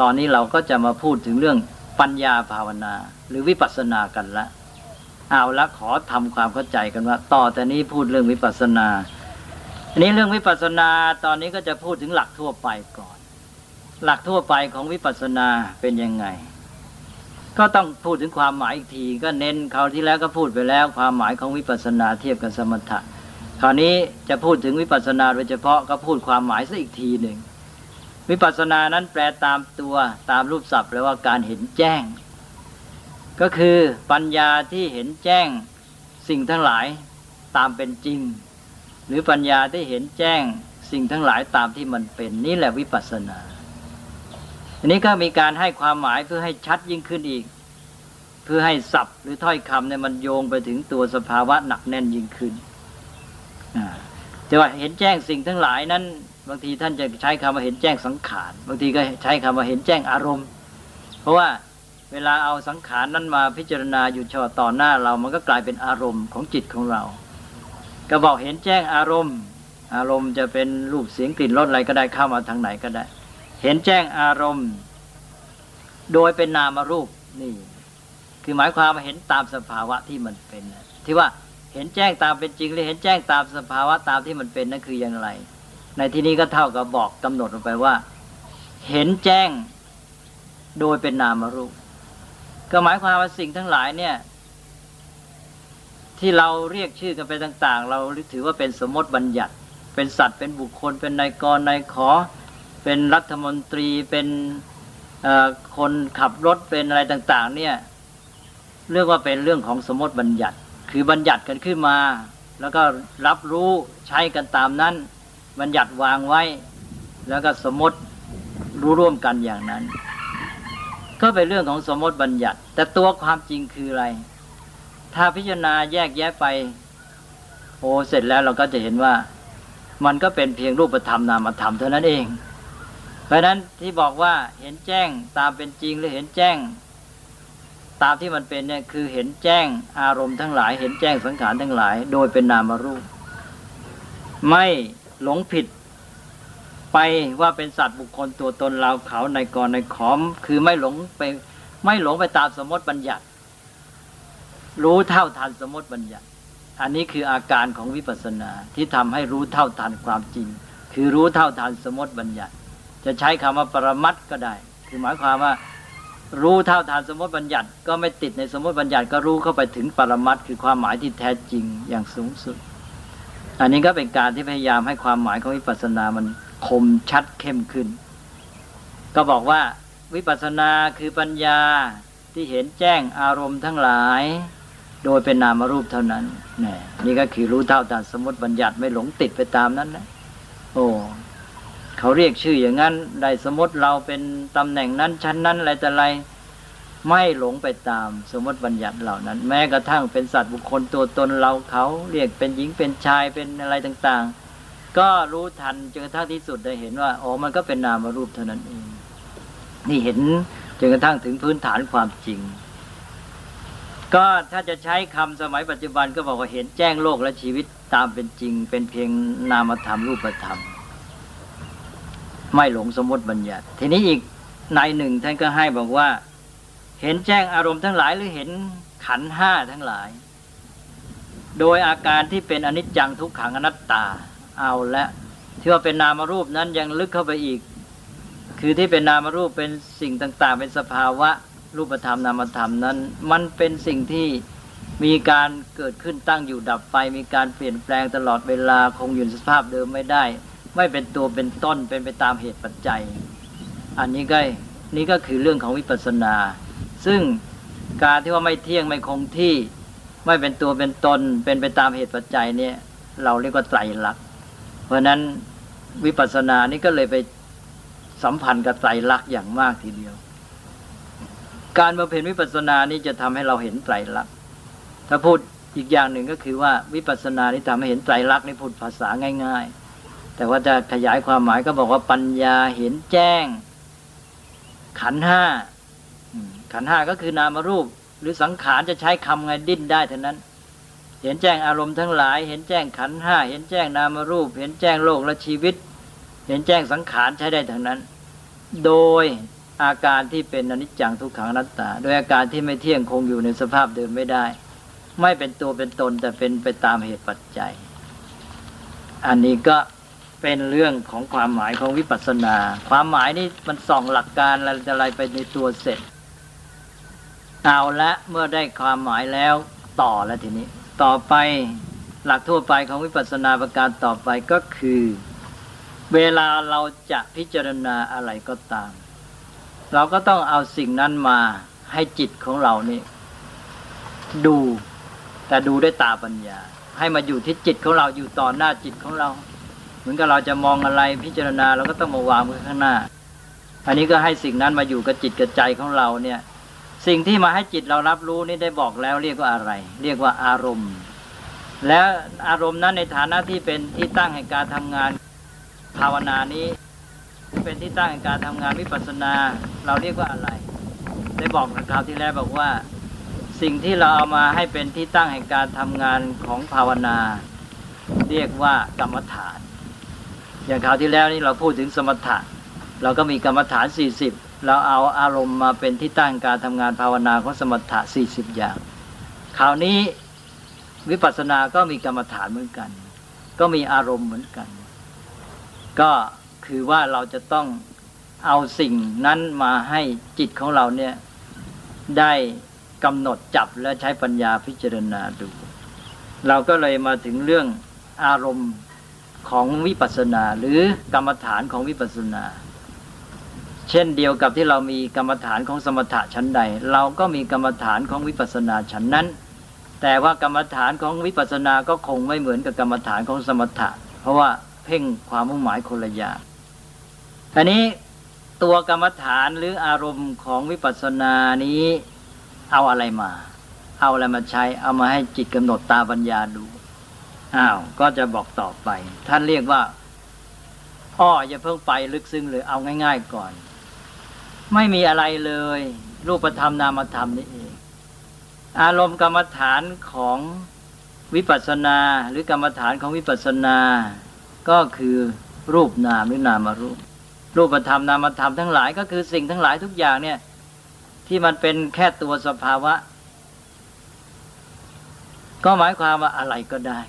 ตอนนี้เราก็จะมาพูดถึงเรื่องปัญญาภาวนา หรือวิปัสสนากันละ เอาละขอทำความเข้าใจกันว่า ต่อแต่นี้พูดเรื่องวิปัสสนาอันนี้เรื่องวิปัสสนาตอนนี้ก็จะพูดถึงหลักทั่วไปก่อน หลักทั่วไปของวิปัสสนาเป็นยังไง ก็ต้องพูดถึงความหมายอีกที ก็เน้นคราวที่แล้วก็พูดไปแล้ว ความหมายของวิปัสสนาเทียบกับสมถะคราวนี้จะพูดถึงวิปัสสนาโดยเฉพาะก็พูดความหมายซะอีกทีหนึ่ง วิปัสสนานั้นแปลตามตัวตามรูปศัพท์แปลว่าการเห็นแจ้ง ก็คือปัญญาที่เห็นแจ้งสิ่งทั้งหลายตามเป็นจริง หรือปัญญาที่เห็นแจ้งสิ่งทั้งหลายตามที่มันเป็นนี่แหละวิปัสสนาอันนี้ก็มีการให้ความหมายเพื่อให้ชัดยิ่งขึ้นอีก เพื่อให้ศัพท์หรือถ้อยคำเนี่ยมันโยงไปถึงตัวสภาวะหนักแน่นยิ่งขึ้นแต่ว่าเห็นแจ้งสิ่งทั้งหลายนั้น บางทีท่านจะใช้คำว่าเห็นแจ้งสังขาร บางทีก็ใช้คำว่าเห็นแจ้งอารมณ์ เพราะว่าเวลาเอาสังขารนั้นมาพิจารณาอยู่ชอต่อหน้าเรา มันก็กลายเป็นอารมณ์ของจิตของเรา ก็บอกเห็นแจ้งอารมณ์ อารมณ์จะเป็นรูปเสียงกลิ่นรสอะไรก็ได้เข้ามาทางไหนก็ได้ เห็นแจ้งอารมณ์ โดยเป็นนามรูปนี่ คือหมายความว่าเห็นตามสภาวะที่มันเป็นที่ว่าเห็นแจ้งตามเป็นจริงหรือเห็นแจ้งตามสภาวะตามที่มันเป็นนั่นคืออย่างไร ในที่นี้ก็เท่ากับบอกกำหนดลงไปว่า เห็นแจ้งโดยเป็นนามรูป ก็หมายความว่าสิ่งทั้งหลายเนี่ย ที่เราเรียกชื่อกันไปต่าง ๆ เราถือว่าเป็นสมมติบัญญัติ เป็นสัตว์เป็นบุคคล เป็นนายกรนายขอ เป็นรัฐมนตรีเป็นคนขับรถเป็นอะไรต่าง ๆ เนี่ยเรียกว่าเป็นเรื่องของสมมติบัญญัติ คือบัญญัติกันขึ้นมา แล้วก็รับรู้ใช้กันตามนั้น บัญญัติวางไว้ แล้วก็สมมติรู้ร่วมกันอย่างนั้น ก็เป็นเรื่องของสมมติบัญญัติ แต่ตัวความจริงคืออะไร ถ้าพิจารณาแยกแยะไป โอ้เสร็จแล้วเราก็จะเห็นว่า มันก็เป็นเพียงรูปธรรมนามธรรมเท่านั้นเอง เพราะนั้นที่บอกว่าเห็นแจ้งตามเป็นจริงหรือเห็นแจ้งตามที่มันเป็นเนี่ยคือเห็นแจ้งอารมณ์ทั้งหลาย เห็นแจ้งสังขารทั้งหลาย โดยเป็นนามรูป ไม่ หลงผิด ไปว่าเป็นสัตว์บุคคลตัวตนเราเขาในกรในขอม คือไม่หลงไปไม่หลงไปตามสมมติบัญญัติ รู้เท่าทันสมมติบัญญัติ อันนี้คืออาการของวิปัสสนาที่ทำให้รู้เท่าทันความจริง คือรู้เท่าทันสมมติบัญญัติ จะใช้คำว่าปรมัตก็ได้ คือหมายความว่ารู้เท่าทันสมมติบัญญัติก็ไม่ติดในสมมติบัญญัติก็รู้เข้าไปถึงปรมัตคือความหมายที่แท้จริงอย่างสูงสุด อันนี้ก็เป็นการที่พยายามให้ความหมายของวิปัสสนามันคมชัดเข้มขึ้น ก็บอกว่าวิปัสสนาคือปัญญาที่เห็นแจ้งอารมณ์ทั้งหลาย โดยเป็นนามรูปเท่านั้นนี่นี่ก็คือรู้เท่าตามสมมติบัญญัติไม่หลงติดไปตามนั้นนะโอ้เขาเรียกชื่ออย่างนั้นได้สมมติเราเป็นตำแหน่งนั้นชั้นนั้นอะไรแต่อะไร ไม่หลงไปตามสมมติบัญญัติเหล่านั้น แม้กระทั่งเป็นสัตว์บุคคลตัวตนเราเขาเรียกเป็นหญิงเป็นชายเป็นอะไรต่างๆ ก็รู้ทันจนกระทั่งที่สุดได้เห็นว่าอ๋อมันก็เป็นนามรูปเท่านั้นเองนี่เห็นจนกระทั่งถึงพื้นฐานความจริง ก็ถ้าจะใช้คำสมัยปัจจุบันก็บอกว่าเห็นแจ้งโลกและชีวิตตามเป็นจริง เป็นเพียงนามธรรมรูปธรรม ไม่หลงสมมติบัญญัติ ทีนี้อีกในหนึ่งท่านก็ให้บอกว่า เห็นแจ้งอารมณ์ทั้งหลายหรือเห็นขันห้าทั้งหลาย โดยอาการที่เป็นอนิจจังทุกขังอนัตตาเอาละที่ว่าเป็นนามรูปนั้นยังลึกเข้าไปอีก คือที่เป็นนามรูปเป็นสิ่งต่าง ๆ เป็นสภาวะรูปธรรมนามธรรมนั้น มันเป็นสิ่งที่มีการเกิดขึ้นตั้งอยู่ดับไป มีการเปลี่ยนแปลงตลอดเวลาคงอยู่สภาพเดิมไม่ได้ ไม่เป็นตัวเป็นต้นเป็นไปตามเหตุปัจจัย อันนี้ก็นี่ก็คือเรื่องของวิปัสสนา ซึ่งการที่ว่าไม่เที่ยงไม่คงที่ ไม่เป็นตัวเป็นตน เป็นไปตามเหตุปัจจัยเนี่ย เราเรียกว่าไตรลักษณ์เพราะนั้นวิปัสสนานี่ก็เลยไปสัมพันธ์กับไตรลักษณ์อย่างมากทีเดียว การมาเพ็ญวิปัสสนานี่จะทำให้เราเห็นไตรลักษณ์ถ้าพูดอีกอย่างหนึ่งก็คือว่าวิปัสสนานี่ทำให้เห็นไตรลักษณ์นี่พูดภาษาง่าย ๆ แต่ว่าจะขยายความหมายก็บอกว่าปัญญาเห็นแจ้ง ขันห้า ขันห้าก็คือนามรูป หรือสังขารจะใช้คำไงดิ้นได้เท่านั้น เห็นแจ้งอารมณ์ทั้งหลาย เห็นแจ้งขันห้าเห็นแจ้งนามรูป เห็นแจ้งโลกและชีวิต เห็นแจ้งสังขารใช้ได้ทั้งนั้น โดยอาการที่เป็นอนิจจังทุกขังนัตตา โดยอาการที่ไม่เที่ยงคงอยู่ในสภาพเดิมไม่ได้ ไม่เป็นตัวเป็นตนแต่เป็นไปตามเหตุปัจจัย อันนี้ก็เป็นเรื่องของความหมายของวิปัสสนา ความหมายนี่มันส่องหลักการอะไรไปในตัวเสร็จ เอาละเมื่อได้ความหมายแล้วต่อแล้วทีนี้ ต่อไปหลักทั่วไปของวิปัสสนาประการต่อไปก็คือ เวลาเราจะพิจารณาอะไรก็ตาม เราก็ต้องเอาสิ่งนั้นมาให้จิตของเรานี่ดูแต่ดูด้วยตาปัญญา ให้มาอยู่ที่จิตของเราอยู่ต่อหน้าจิตของเรา เหมือนกับเราจะมองอะไรพิจารณาเราก็ต้องมาวางไว้ข้างหน้า อันนี้ก็ให้สิ่งนั้นมาอยู่กับจิตกับใจของเราเนี่ย สิ่งที่มาให้จิตเรารับรู้นี่ได้บอกแล้วเรียกว่าอะไร เรียกว่าอารมณ์ แล้วอารมณ์นั้นในฐานะที่เป็นที่ตั้งแห่งการทำงานภาวนานี้เป็นที่ตั้งแห่งการทำงานวิปัสสนา เราเรียกว่าอะไร ได้บอกในคราวที่แล้วบอกว่า สิ่งที่เราเอามาให้เป็นที่ตั้งแห่งการทำงานของภาวนา เรียกว่ากรรมฐาน อย่างคราวที่แล้วนี่เราพูดถึงสมถะเราก็มีกรรมฐาน40 เราเอาอารมณ์มาเป็นที่ตั้งการทำงานภาวนาของสมถะ40 อย่าง คราวนี้วิปัสสนาก็มีกรรมฐานเหมือนกัน ก็มีอารมณ์เหมือนกัน ก็คือว่าเราจะต้องเอาสิ่งนั้นมาให้จิตของเราเนี่ยได้กำหนดจับและใช้ปัญญาพิจารณาดู เราก็เลยมาถึงเรื่องอารมณ์ของวิปัสสนา หรือกรรมฐานของวิปัสสนา เช่นเดียวกับที่เรามีกรรมฐานของสมถะชั้นใด เราก็มีกรรมฐานของวิปัสสนาชั้นนั้น แต่ว่ากรรมฐานของวิปัสสนาก็คงไม่เหมือนกับกรรมฐานของสมถะ เพราะว่าเพ่งความมุ่งหมายคนละอย่างอันนี้ตัวกรรมฐานหรืออารมณ์ของวิปัสสนานี้เอาอะไรมา เอาอะไรมาใช้เอามาให้จิตกำหนดตาปัญญาดูอ้าวก็จะบอกต่อไป ท่านเรียกว่าอ้ออย่าเพิ่งไปลึกซึ้งเลยเอาง่าย ๆ ก่อน ไม่มีอะไรเลย รูปธรรมนามธรรมนี่เอง อารมณ์กรรมฐานของวิปัสสนาหรือกรรมฐานของวิปัสสนา ก็คือรูปนามหรือนามารูป รูปธรรมนามธรรมทั้งหลายก็คือสิ่งทั้งหลายทุกอย่างเนี่ย ที่มันเป็นแค่ตัวสภาวะ ก็หมายความว่าอะไรก็ได้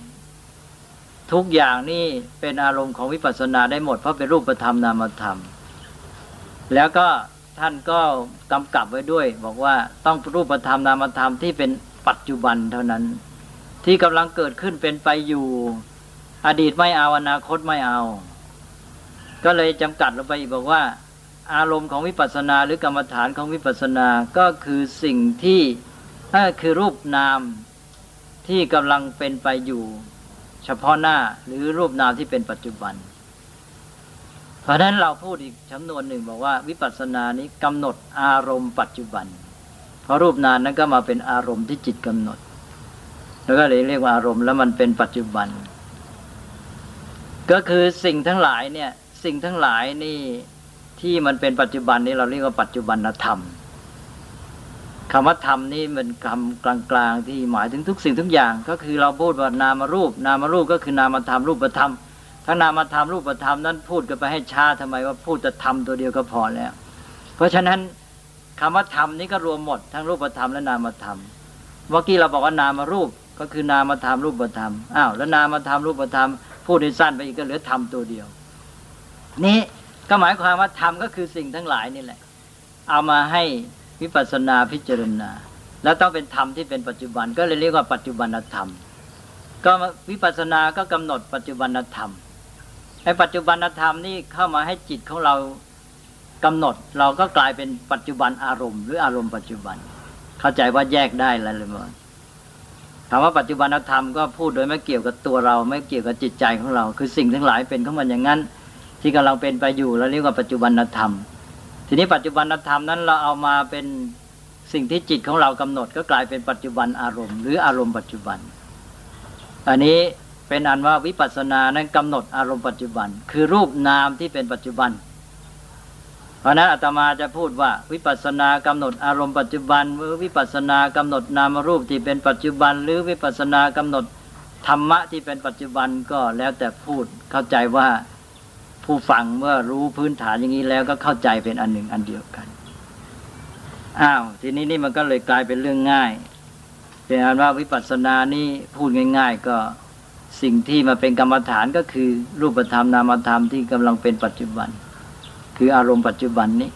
ทุกอย่างนี่เป็นอารมณ์ของวิปัสสนาได้หมดเพราะเป็นรูปธรรมนามธรรม แล้วก็ ท่านก็กำกับไว้ด้วย บอกว่าต้องรูปธรรมนามธรรมที่เป็นปัจจุบันเท่านั้น ที่กำลังเกิดขึ้นเป็นไปอยู่ อดีตไม่เอาอนาคตไม่เอา ก็เลยจำกัดลงไปอีกบอกว่า อารมณ์ของวิปัสสนาหรือกรรมฐานของวิปัสสนาก็คือสิ่งที่คือรูปนามที่กำลังเป็นไปอยู่ เฉพาะหน้าหรือรูปนามที่เป็นปัจจุบัน เพราะฉะนั้นเราพูดอีกจำนวนหนึ่งบอกว่า วิปัสสนานี้กำหนดอารมณ์ปัจจุบัน เพราะรูปนามนั้นก็มาเป็นอารมณ์ที่จิตกำหนด แล้วก็เลยเรียกว่าอารมณ์แล้วมันเป็นปัจจุบัน ก็คือสิ่งทั้งหลายเนี่ยสิ่งทั้งหลายนี่ที่มันเป็นปัจจุบันนี้เราเรียกว่าปัจจุบันธรรมคำว่าธรรมนี่มันคำกลางๆ ที่หมายถึงทุกสิ่งทุกอย่าง ก็คือเราพูดว่านามารูป นามารูปก็คือนามธรรมรูปธรรม ถ้านามธรรมรูปธรรมนั้นพูดกันไปให้ช้าทำไมว่าพูดแต่ธรรมตัวเดียวก็พอแล้ว เพราะฉะนั้นคำว่าธรรมนี้ก็รวมหมดทั้งรูปธรรมและนามธรรม เมื่อกี้เราบอกว่านามารูปก็คือนามธรรมรูปธรรม อ้าวแล้วนามธรรมรูปธรรมพูดให้สั้นไปอีกก็เหลือธรรมตัวเดียว นี้ก็หมายความว่าธรรมก็คือสิ่งทั้งหลายนี่แหละ เอามาให้วิปัสสนาพิจารณา แล้วต้องเป็นธรรมที่เป็นปัจจุบันก็เลยเรียกว่าปัจจุบันธรรม ก็วิปัสสนาก็กำหนดปัจจุบันธรรม ไอ้ปัจจุบันธรรมนี่เข้ามาให้จิตของเรากำหนด เราก็กลายเป็นปัจจุบันอารมณ์หรืออารมณ์ปัจจุบัน เข้าใจว่าแยกได้แล้วเลยมั้งคำว่าปัจจุบันธรรมก็พูดโดยไม่เกี่ยวกับตัวเรา ไม่เกี่ยวกับจิตใจของเรา คือสิ่งทั้งหลายเป็นของมันอย่างนั้น ที่กำลังเป็นไปอยู่เราเรียกว่าปัจจุบันธรรม ทีนี้ปัจจุบันธรรมนั้นเราเอามาเป็นสิ่งที่จิตของเรากำหนด ก็กลายเป็นปัจจุบันอารมณ์ หรืออารมณ์ปัจจุบัน อันนี้ เป็นอันว่าวิปัสสนานั้นกำหนดอารมณ์ปัจจุบัน คือรูปนามที่เป็นปัจจุบัน เพราะนั้นอาตมาจะพูดว่า วิปัสสนากำหนดอารมณ์ปัจจุบันหรือวิปัสสนากำหนดนามรูปที่เป็นปัจจุบัน หรือวิปัสสนากำหนดธรรมะที่เป็นปัจจุบันก็แล้วแต่พูดเข้าใจว่าผู้ฟังเมื่อรู้พื้นฐานอย่างนี้แล้วก็เข้าใจเป็นอันหนึ่งอันเดียวกันอ้าวทีนี้นี่มันก็เลยกลายเป็นเรื่องง่ายเป็นอันว่าวิปัสสนานี่พูดง่าย ๆ ก็ สิ่งที่มาเป็นกรรมฐานก็คือรูปธรรมนามธรรมที่กำลังเป็นปัจจุบัน คืออารมณ์ปัจจุบันนี้